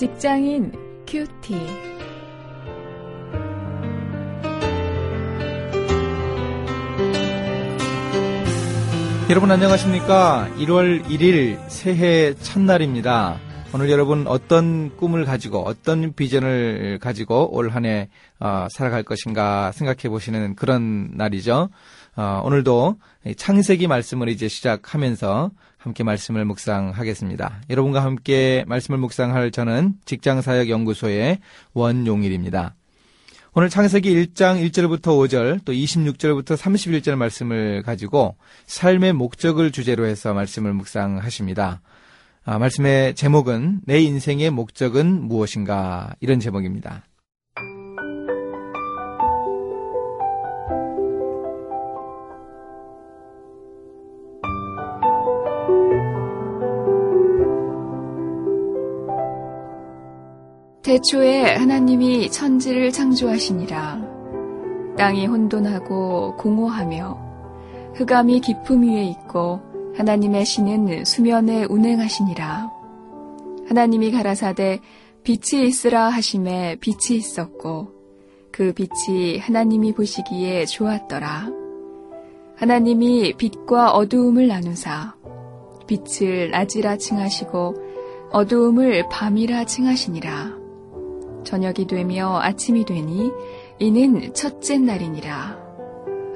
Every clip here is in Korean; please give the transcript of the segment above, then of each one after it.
직장인 큐티. 여러분 안녕하십니까? 1월 1일 새해 첫날입니다. 오늘 여러분 어떤 꿈을 가지고 어떤 비전을 가지고 올 한해 어, 살아갈 것인가 생각해 보시는 그런 날이죠. 어, 오늘도 창세기 말씀을 이제 시작하면서 함께 말씀을 묵상하겠습니다. 여러분과 함께 말씀을 묵상할 저는 직장사역연구소의 원용일입니다. 오늘 창세기 1장 1절부터 5절 또 26절부터 31절 말씀을 가지고 삶의 목적을 주제로 해서 말씀을 묵상하십니다. 아, 말씀의 제목은 내 인생의 목적은 무엇인가 이런 제목입니다. 태초에 하나님이 천지를 창조하시니라. 땅이 혼돈하고 공허하며 흑암이 깊음 위에 있고 하나님의 신은 수면에 운행하시니라. 하나님이 가라사대 빛이 있으라 하심에 빛이 있었고 그 빛이 하나님이 보시기에 좋았더라. 하나님이 빛과 어두움을 나누사 빛을 낮이라 칭하시고 어두움을 밤이라 칭하시니라. 저녁이 되며 아침이 되니 이는 첫째 날이니라.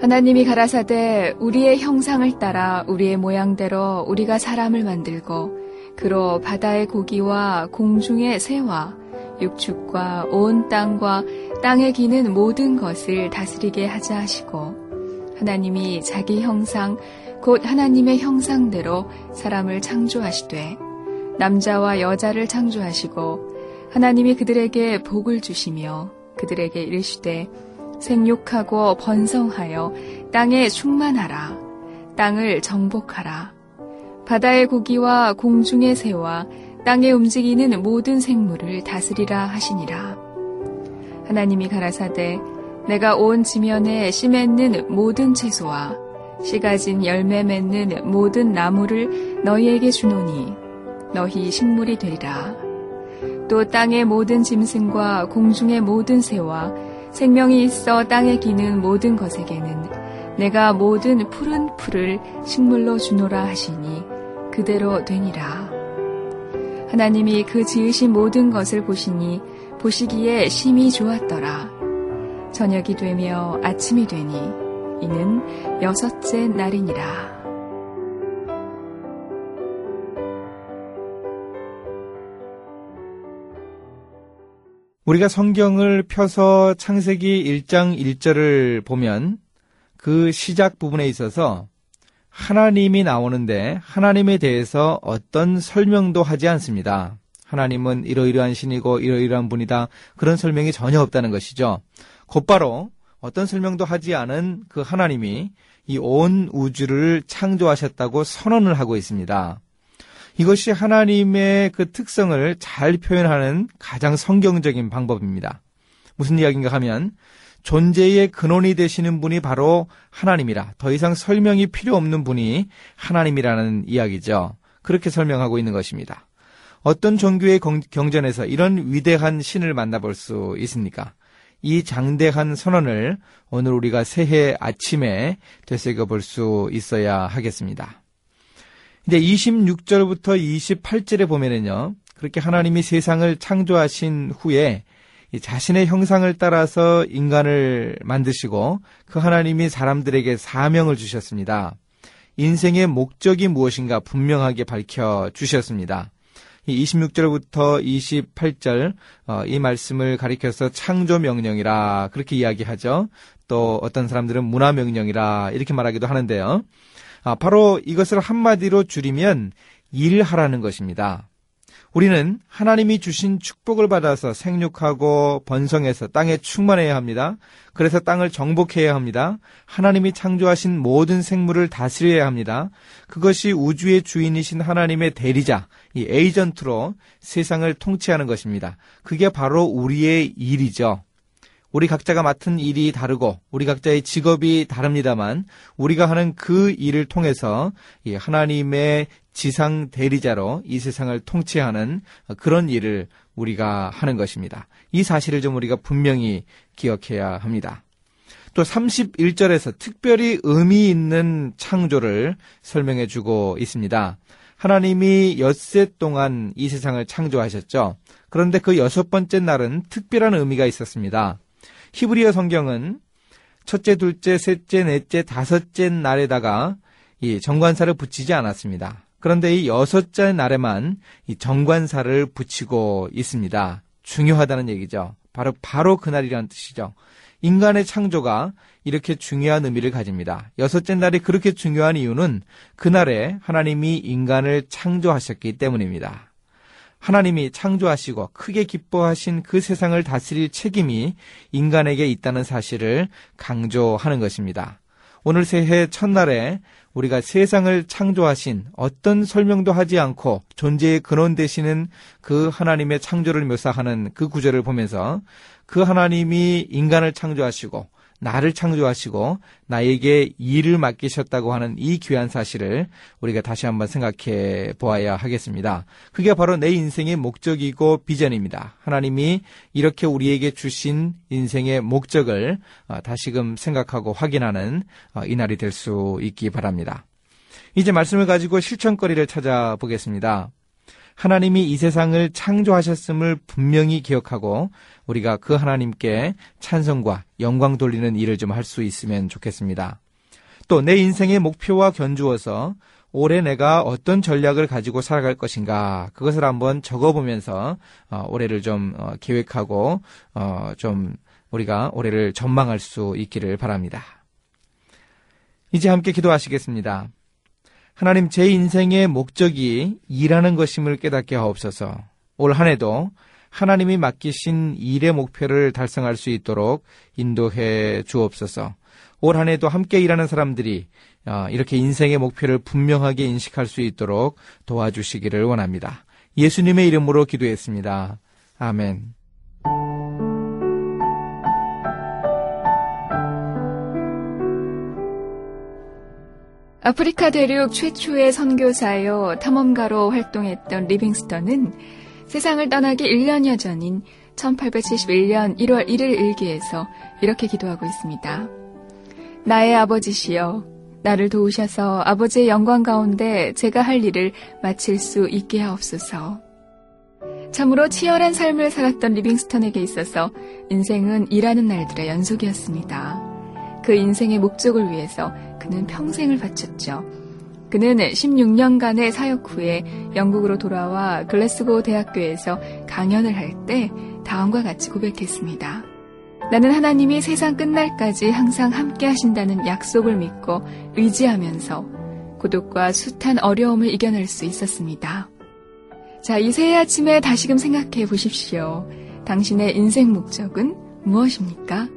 하나님이 가라사대 우리의 형상을 따라 우리의 모양대로 우리가 사람을 만들고 그로 바다의 고기와 공중의 새와 육축과 온 땅과 땅에 기는 모든 것을 다스리게 하자 하시고 하나님이 자기 형상 곧 하나님의 형상대로 사람을 창조하시되 남자와 여자를 창조하시고 하나님이 그들에게 복을 주시며 그들에게 이르시되 생육하고 번성하여 땅에 충만하라. 땅을 정복하라. 바다의 고기와 공중의 새와 땅에 움직이는 모든 생물을 다스리라 하시니라. 하나님이 가라사대 내가 온 지면에 씨 맺는 모든 채소와 씨 가 진 열매 맺는 모든 나무를 너희에게 주노니 너희 식물이 되리라. 또 땅의 모든 짐승과 공중의 모든 새와 생명이 있어 땅에 기는 모든 것에게는 내가 모든 푸른 풀을 식물로 주노라 하시니 그대로 되니라. 하나님이 그 지으신 모든 것을 보시니 보시기에 심히 좋았더라. 저녁이 되며 아침이 되니 이는 여섯째 날이니라. 우리가 성경을 펴서 창세기 1장 1절을 보면 그 시작 부분에 있어서 하나님이 나오는데 하나님에 대해서 어떤 설명도 하지 않습니다. 하나님은 이러이러한 신이고 이러이러한 분이다. 그런 설명이 전혀 없다는 것이죠. 곧바로 어떤 설명도 하지 않은 그 하나님이 이 온 우주를 창조하셨다고 선언을 하고 있습니다. 이것이 하나님의 그 특성을 잘 표현하는 가장 성경적인 방법입니다. 무슨 이야기인가 하면 존재의 근원이 되시는 분이 바로 하나님이라 더 이상 설명이 필요 없는 분이 하나님이라는 이야기죠. 그렇게 설명하고 있는 것입니다. 어떤 종교의 경전에서 이런 위대한 신을 만나볼 수 있습니까? 이 장대한 선언을 오늘 우리가 새해 아침에 되새겨 볼 수 있어야 하겠습니다. 이제 26절부터 28절에 보면은요, 그렇게 하나님이 세상을 창조하신 후에 자신의 형상을 따라서 인간을 만드시고 그 하나님이 사람들에게 사명을 주셨습니다. 인생의 목적이 무엇인가 분명하게 밝혀 주셨습니다. 26절부터 28절 어, 이 말씀을 가리켜서 창조 명령이라 그렇게 이야기하죠. 또 어떤 사람들은 문화 명령이라 이렇게 말하기도 하는데요. 아, 바로 이것을 한마디로 줄이면 일하라는 것입니다. 우리는 하나님이 주신 축복을 받아서 생육하고 번성해서 땅에 충만해야 합니다. 그래서 땅을 정복해야 합니다. 하나님이 창조하신 모든 생물을 다스려야 합니다. 그것이 우주의 주인이신 하나님의 대리자, 이 에이전트로 세상을 통치하는 것입니다. 그게 바로 우리의 일이죠. 우리 각자가 맡은 일이 다르고 우리 각자의 직업이 다릅니다만 우리가 하는 그 일을 통해서 하나님의 지상 대리자로 이 세상을 통치하는 그런 일을 우리가 하는 것입니다. 이 사실을 좀 우리가 분명히 기억해야 합니다. 또 31절에서 특별히 의미 있는 창조를 설명해 주고 있습니다. 하나님이 엿새 동안 이 세상을 창조하셨죠. 그런데 그 여섯 번째 날은 특별한 의미가 있었습니다. 히브리어 성경은 첫째, 둘째, 셋째, 넷째, 다섯째 날에다가 이 정관사를 붙이지 않았습니다. 그런데 이 여섯째 날에만 이 정관사를 붙이고 있습니다. 중요하다는 얘기죠. 바로 바로 그날이라는 뜻이죠. 인간의 창조가 이렇게 중요한 의미를 가집니다. 여섯째 날이 그렇게 중요한 이유는 그날에 하나님이 인간을 창조하셨기 때문입니다. 하나님이 창조하시고 크게 기뻐하신 그 세상을 다스릴 책임이 인간에게 있다는 사실을 강조하는 것입니다. 오늘 새해 첫날에 우리가 세상을 창조하신 어떤 설명도 하지 않고 존재의 근원 되시는 그 하나님의 창조를 묘사하는 그 구절을 보면서 그 하나님이 인간을 창조하시고 나를 창조하시고 나에게 일을 맡기셨다고 하는 이 귀한 사실을 우리가 다시 한번 생각해 보아야 하겠습니다. 그게 바로 내 인생의 목적이고 비전입니다. 하나님이 이렇게 우리에게 주신 인생의 목적을 어, 다시금 생각하고 확인하는 어, 이날이 될 수 있기 바랍니다. 이제 말씀을 가지고 실천거리를 찾아보겠습니다. 하나님이 이 세상을 창조하셨음을 분명히 기억하고 우리가 그 하나님께 찬성과 영광 돌리는 일을 좀 할 수 있으면 좋겠습니다. 또 내 인생의 목표와 견주어서 올해 내가 어떤 전략을 가지고 살아갈 것인가 그것을 한번 적어보면서 어, 올해를 좀 어, 계획하고 어, 좀 우리가 올해를 전망할 수 있기를 바랍니다. 이제 함께 기도하시겠습니다. 하나님 제 인생의 목적이 일하는 것임을 깨닫게 하옵소서. 올 한 해도 하나님이 맡기신 일의 목표를 달성할 수 있도록 인도해 주옵소서. 올 한 해도 함께 일하는 사람들이 어, 이렇게 인생의 목표를 분명하게 인식할 수 있도록 도와주시기를 원합니다. 예수님의 이름으로 기도했습니다. 아멘. 아프리카 대륙 최초의 선교사요 탐험가로 활동했던 리빙스턴은 세상을 떠나기 1년여 전인 1871년 1월 1일 일기에서 이렇게 기도하고 있습니다. 나의 아버지시여, 나를 도우셔서 아버지의 영광 가운데 제가 할 일을 마칠 수 있게 하옵소서. 참으로 치열한 삶을 살았던 리빙스턴에게 있어서 인생은 일하는 날들의 연속이었습니다. 그 인생의 목적을 위해서 그는 평생을 바쳤죠. 그는 16년간의 사역 후에 영국으로 돌아와 글래스고 대학교에서 강연을 할 때 다음과 같이 고백했습니다. 나는 하나님이 세상 끝날까지 항상 함께 하신다는 약속을 믿고 의지하면서 고독과 숱한 어려움을 이겨낼 수 있었습니다. 자, 이 새해 아침에 다시금 생각해 보십시오. 당신의 인생 목적은 무엇입니까?